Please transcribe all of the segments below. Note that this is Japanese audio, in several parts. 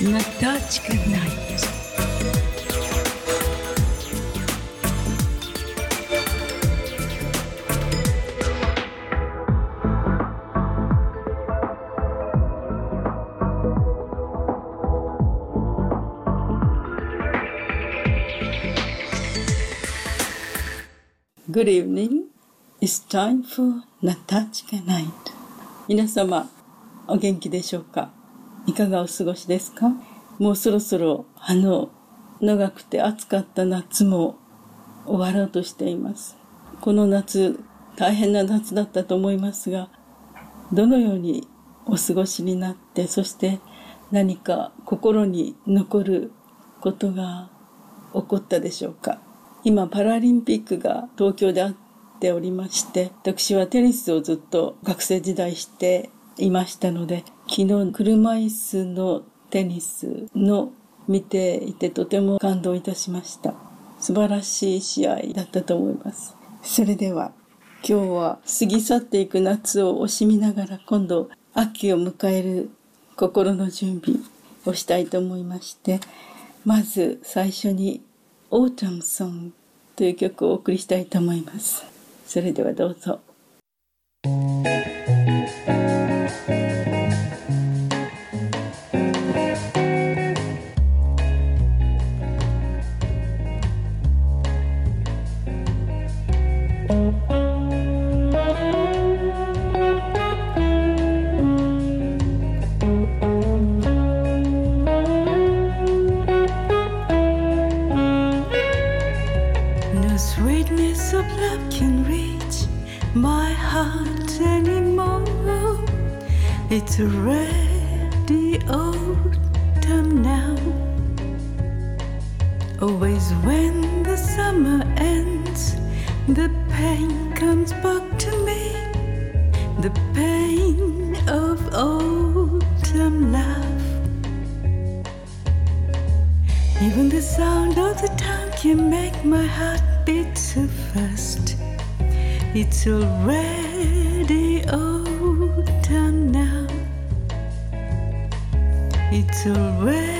Natachka Night. Good evening. It's time for Natachka Night. 皆様、お元気でしょうか？いかがお過ごしですか？もうそろそろ、あの、長くて暑かった夏も終わろうとしています。この夏、大変な夏だったと思いますが、どのようにお過ごしになって、そして何か心に残ることが起こったでしょうか？今パラリンピックが東京であっておりまして私はテニスをずっと学生時代していましたので昨日車椅子のテニスの見ていてとても感動いたしました素晴らしい試合だったと思いますそれでは今日は過ぎ去っていく夏を惜しみながら今度秋を迎える心の準備をしたいと思いましてまず最初に Autumn Song という曲をお送りしたいと思います。それではどうぞ。It's already autumn now. Always when the summer ends, the pain comes back to me. The pain of autumn love. Even the sound of the tongue can make my heart beat so fast. It's already autumn now. It's already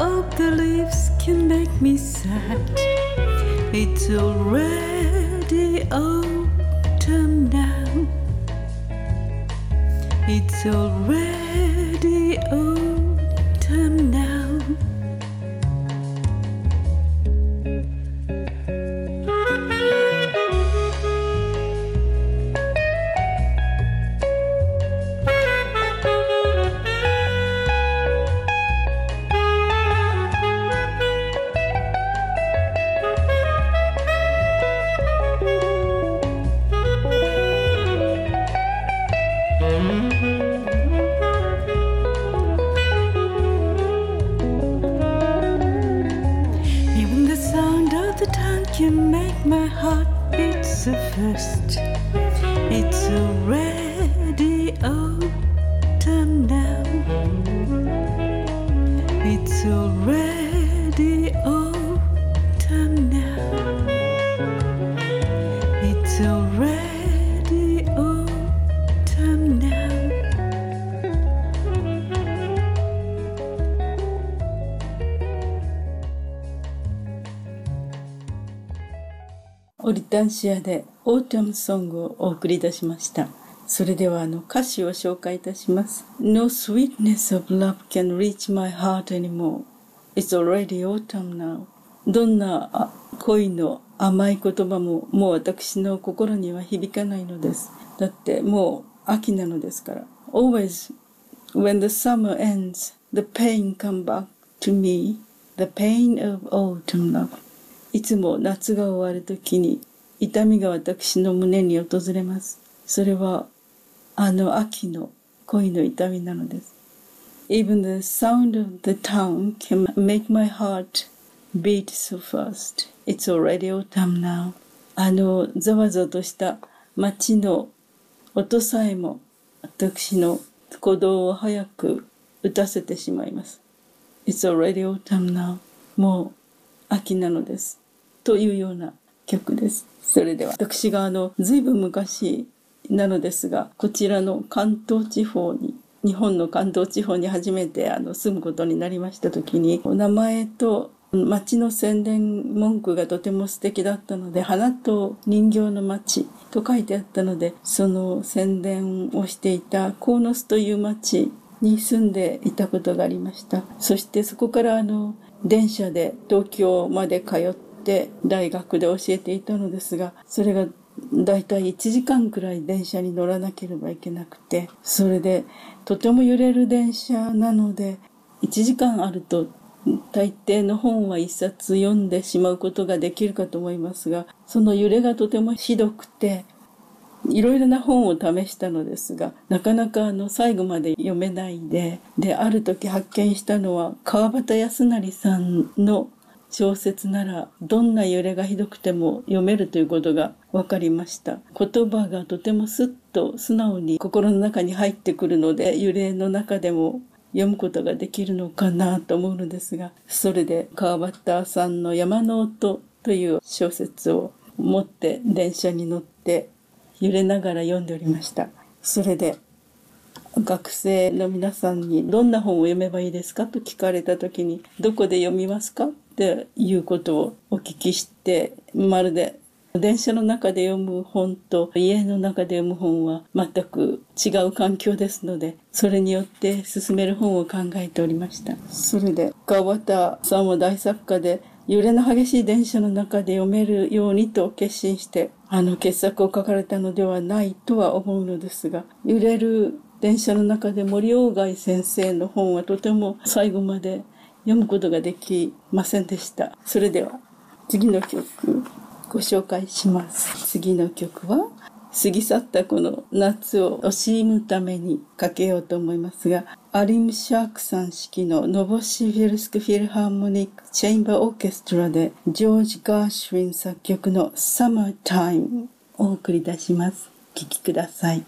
of the leaves can make me sad. It's already autumn now. It's already beat so fast. It's already autumn now. It's already オリタンシア」で「オータムソング」をお送りいたしましたそれではあの歌詞を紹介いたします No sweetness of love can reach my heart anymore It's already autumn now どんな恋の甘い言葉ももう私の心には響かないのですだってもう秋なのですから。Always, when the summer ends, the pain come back to me, the pain of autumn love. いつも夏が終わるときに痛みが私の胸に訪れます。それはあの秋の恋の痛みなのです。Even the sound of the town can make my heart beat so fast. It's already autumn now. あのざわざわとした街の音さえも私の鼓動を早く打たせてしまいます。It's already autumn now. もう秋なのです。というような曲です。それでは私があの随分昔なのですがこちらの関東地方に日本の関東地方に初めてあの住むことになりました時にお名前と町の宣伝文句がとても素敵だったので花と人形の町と書いてあったのでその宣伝をしていた鴻巣という町に住んでいたことがありました。そしてそこからあの電車で東京まで通って大学で教えていたのですがそれがだいたい1時間くらい電車に乗らなければいけなくてそれでとても揺れる電車なので1時間あると大抵の本は一冊読んでしまうことができるかと思いますがその揺れがとてもひどくていろいろな本を試したのですがなかなかあの最後まで読めないでである時発見したのは川端康成さんの小説ならどんな揺れがひどくても読めるということが分かりました。言葉がとてもスッと素直に心の中に入ってくるので揺れの中でも読むことができるのかなと思うのですがそれで川端さんの「山の音」という小説を持って電車に乗って揺れながら読んでおりました。それで学生の皆さんにどんな本を読めばいいですかと聞かれた時にどこで読みますか？っていうことをお聞きしてまるで電車の中で読む本と家の中で読む本は全く違う環境ですのでそれによって進める本を考えておりました。それで川端さんは大作家で揺れの激しい電車の中で読めるようにと決心してあの傑作を書かれたのではないとは思うのですが揺れる電車の中で森鴎外先生の本はとても最後まで読むことができませんでした。それでは次の曲ご紹介します。次の曲は過ぎ去ったこの夏を惜しむためにかけようと思いますがアリム・シャークさん指揮のノボシヴィルスク・フィルハーモニック・チェインバー・オーケストラでジョージ・ガーシュウィン作曲の「サマータイム」をお送り出します。聴きください。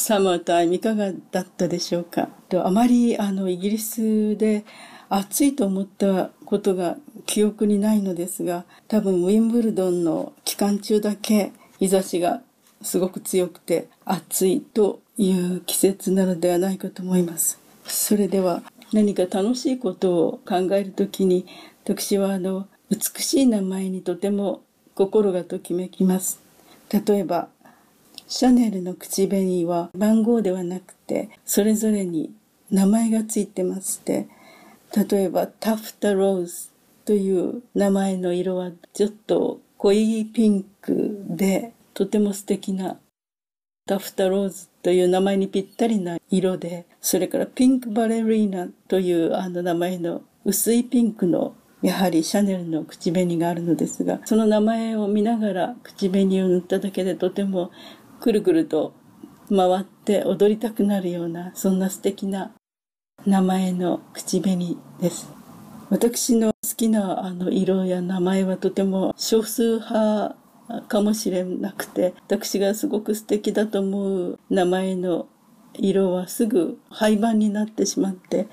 サマータイムいかがだったでしょうかとあまりあのイギリスで暑いと思ったことが記憶にないのですが多分ウィンブルドンの期間中だけ日差しがすごく強くて暑いという季節なのではないかと思います。それでは何か楽しいことを考えるときに私はあの美しい名前にとても心がときめきます。例えばシャネルの口紅は番号ではなくてそれぞれに名前がついてまして例えばタフタローズという名前の色はちょっと濃いピンクでとても素敵なタフタローズという名前にぴったりな色で、それからピンクバレリーナというあの名前の薄いピンクのやはりシャネルの口紅があるのですが、その名前を見ながら口紅を塗っただけでとてもくるくると回って踊りたくなるような、そんな素敵な名前の口紅です。私の好きなあの色や名前はとても少数派かもしれなくて、私がすごく素敵だと思う名前の色はすぐ廃盤になってしまって、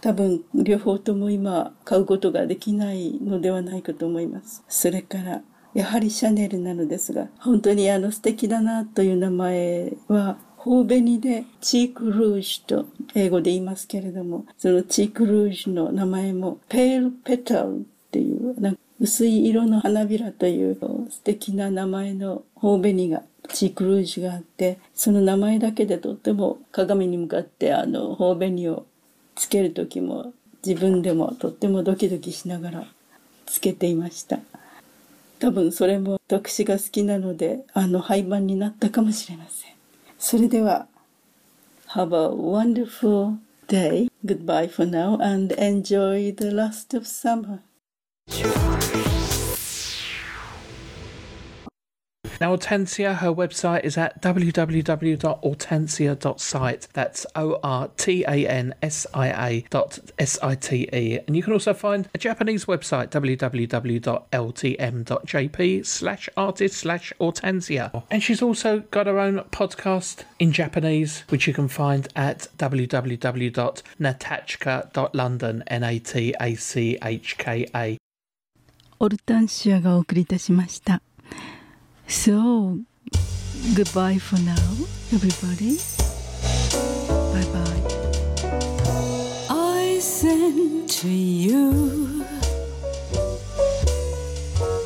多分両方とも今買うことができないのではないかと思います。それから、やはりシャネルなのですが、本当にあの素敵だなという名前は、頬紅でチークルージュと英語で言いますけれども、そのチークルージュの名前もペールペタルっていう、なんか薄い色の花びらという素敵な名前の頬紅がチークルージュがあって、その名前だけでとっても鏡に向かってあの頬紅をつける時も自分でもとってもドキドキしながらつけていました。多分それも私が好きなのであの廃盤になったかもしれません。それでは Have a wonderful day. Goodbye for now and enjoy the last of summer. Now, Hortensia, her website is at www.hortensia.site. That's O R T A N S I A dot S I T E. And you can also find a Japanese website, www.ltm.jp slash artist slash Hortensia. And she's also got her own podcast in Japanese, which you can find at www.natachka.london, N A T A C H K A. オルタンシアがお送りいたしました。 So, goodbye for now, everybody. Bye bye. I send to you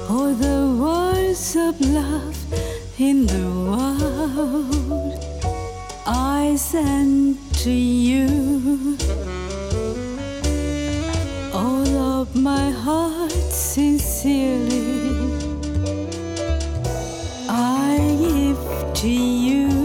all the words of love in the world. I send to you all of my heart sincerely. to you.